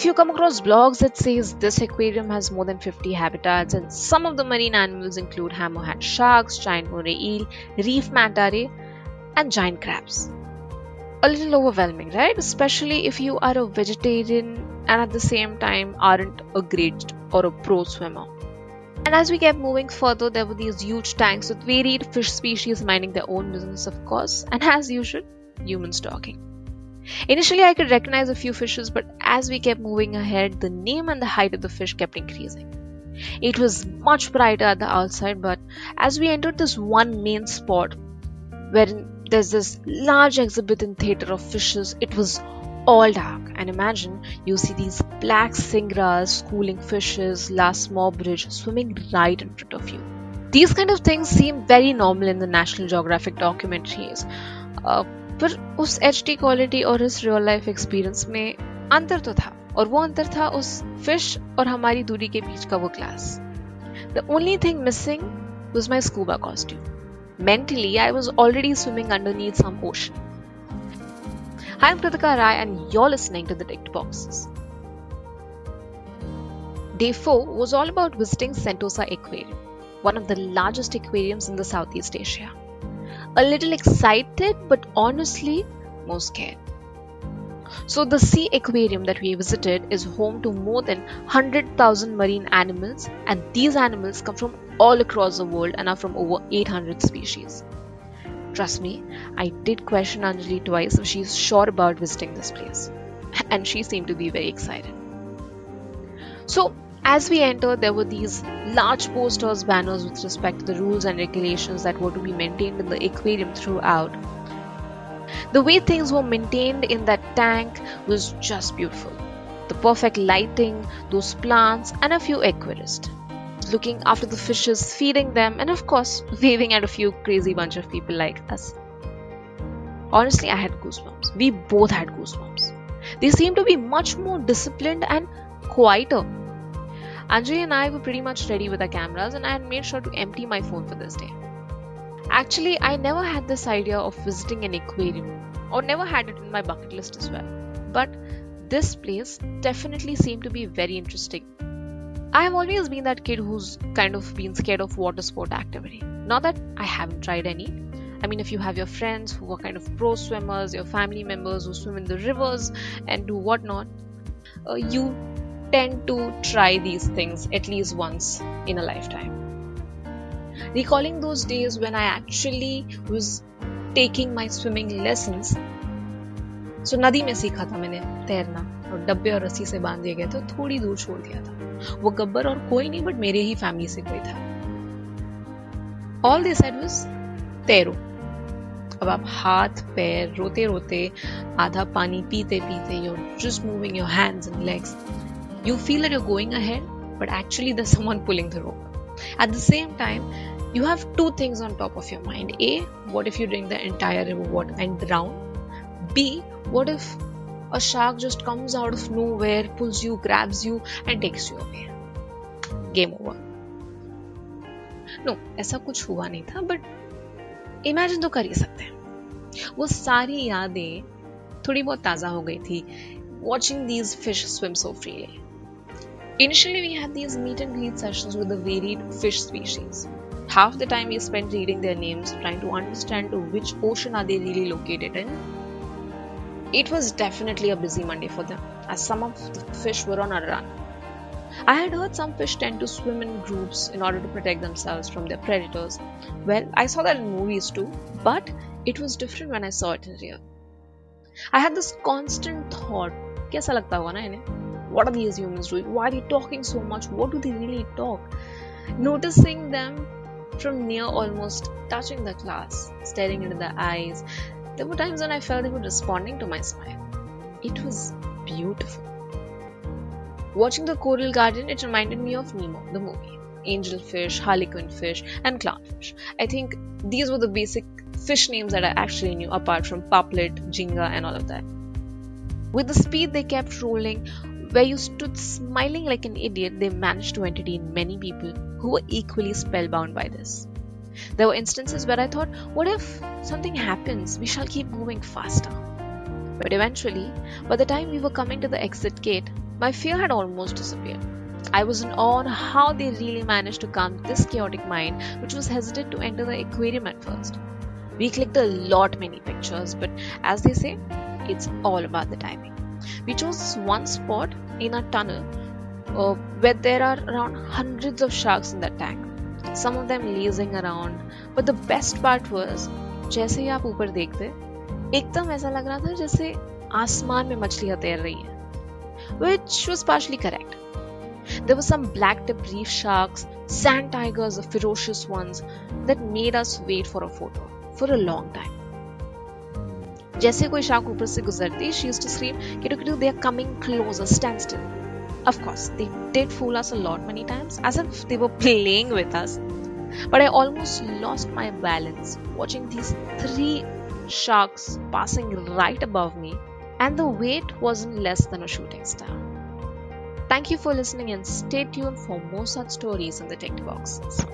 if you come across blogs that says this aquarium has more than 50 habitats and some of the marine animals include hammerhead sharks, giant moray eel, reef manta ray, and giant crabs. A little overwhelming, right? Especially if you are a vegetarian and at the same time aren't a great or a pro swimmer. And as we kept moving further, there were these huge tanks with varied fish species minding their own business, of course, and as usual, humans talking. Initially, I could recognize a few fishes, but as we kept moving ahead, the name and the height of the fish kept increasing. It was much brighter at the outside, but as we entered this one main spot, wherein there's this large exhibit exhibition theater of fishes, it was all dark. And imagine you see these black stingrays, schooling fishes, last bridge swimming right in front of you. These kind of things seem very normal in the National Geographic documentaries. Uh, पर उस H D quality और उस real life experience में अंतर तो था और वो अंतर था उस फ़िश और हमारी दूरी के बीच का वो class the only thing missing was my scuba costume mentally I was already swimming underneath some ocean I am Kritika Rai and your listening to the ticket day four was all about visiting Sentosa aquarium one of the largest aquariums in the South East Asia A little excited, but honestly, more scared. So, the sea aquarium that we visited is home to more than 100,000 marine animals, and these animals come from all across the world and are from over 800 species. Trust me, I did question Anjali twice if she's sure about visiting this place, and she seemed to be very excited. So, as we entered, there were these large posters, banners with respect to the rules and regulations that were to be maintained in the aquarium throughout. The way things were maintained in that tank was just beautiful. The perfect lighting, those plants, and a few aquarists. Looking after the fishes, feeding them, and of course, waving at a few crazy bunch of people like us. Honestly, I had goosebumps. We both had goosebumps. They seemed to be much more disciplined and quieter Anjali and I were pretty much ready with our cameras, and I had made sure to empty my phone for this day. Actually, I never had this idea of visiting an aquarium, or never had it in my bucket list as well. But this place definitely seemed to be very interesting. I have always been that kid who's kind of been scared of water sport activity. Not that I haven't tried any. I mean, if you have your friends who are kind of pro swimmers, your family members who swim in the rivers and do whatnot, uh, you tend to try these things at least once in a lifetime. Recalling those days when I actually was taking my swimming lessons, so नदी में सीखा था मैंने तैरना और डब्बे और रस्सी से बाँध दिए गए थे थोड़ी दूर छोड़ दिया था वो गब्बर और कोई नहीं बट मेरे ही फैमिली से कोई था ऑल दिस सेड वाज तैरो अब आप हाथ पैर रोते रोते आधा पानी पीते पीते you're just moving your hands and legs you feel that you're going ahead, but actually there's someone pulling the rope. At the same time, you have two things on top of your mind. A, what if you drink the entire river water and drown? B, what if a shark just comes out of nowhere, pulls you, grabs you, and takes you away? Game over. No ऐसा कुछ हुआ नहीं था but imagine तो कर ही सकते हैं वो सारी यादें थोड़ी बहुत ताज़ा हो गई थी watching these fish swim so freely Initially, we had these meet and greet sessions with the varied fish species. Half the time we spent reading their names, trying to understand to which ocean are they really located in. It was definitely a busy Monday for them, as some of the fish were on a run. I had heard some fish tend to swim in groups in order to protect themselves from their predators. Well, I saw that in movies too, but it was different when I saw it in real. I had this constant thought, कैसा लगता होगा ना इन्हें what are these humans doing? Why are they talking so much? What do they really talk? Noticing them from near, almost touching the glass, staring into their eyes. There were times when I felt they were responding to my smile. It was beautiful. Watching the coral garden, it reminded me of Nemo, the movie. Angelfish, harlequin fish, and clownfish. I think these were the basic fish names that I actually knew apart from poplet, jinga, and all of that. With the speed they kept rolling, where you stood smiling like an idiot, they managed to entertain many people who were equally spellbound by this. There were instances where I thought, what if something happens? We shall keep moving faster. But eventually, by the time we were coming to the exit gate, My fear had almost disappeared. I was in awe on how they really managed to calm this chaotic mind, which was hesitant to enter the aquarium at first. We clicked a lot many pictures, but as they say, it's all about the timing. We chose this one spot in a tunnel uh, where there are around hundreds of sharks in that tank. Some of them lazing around, but the best part was जैसे ही आप ऊपर देखते एकदम ऐसा लग रहा था जैसे आसमान में मछलियां तैर रही हैं which was partially correct. There were some black tip reef sharks, sand tigers, the ferocious ones, that made us wait for a photo for a long time. जैसे कोई शार्क ऊपर से गुजरती she used to scream kidu kidu they are coming closer stand still of course they did fool us a lot many times as if they were playing with us but i almost lost my balance watching these three sharks passing right above me and the wait wasn't less than a shooting star. Thank you for listening and stay tuned for more such stories in the Tech Boxes.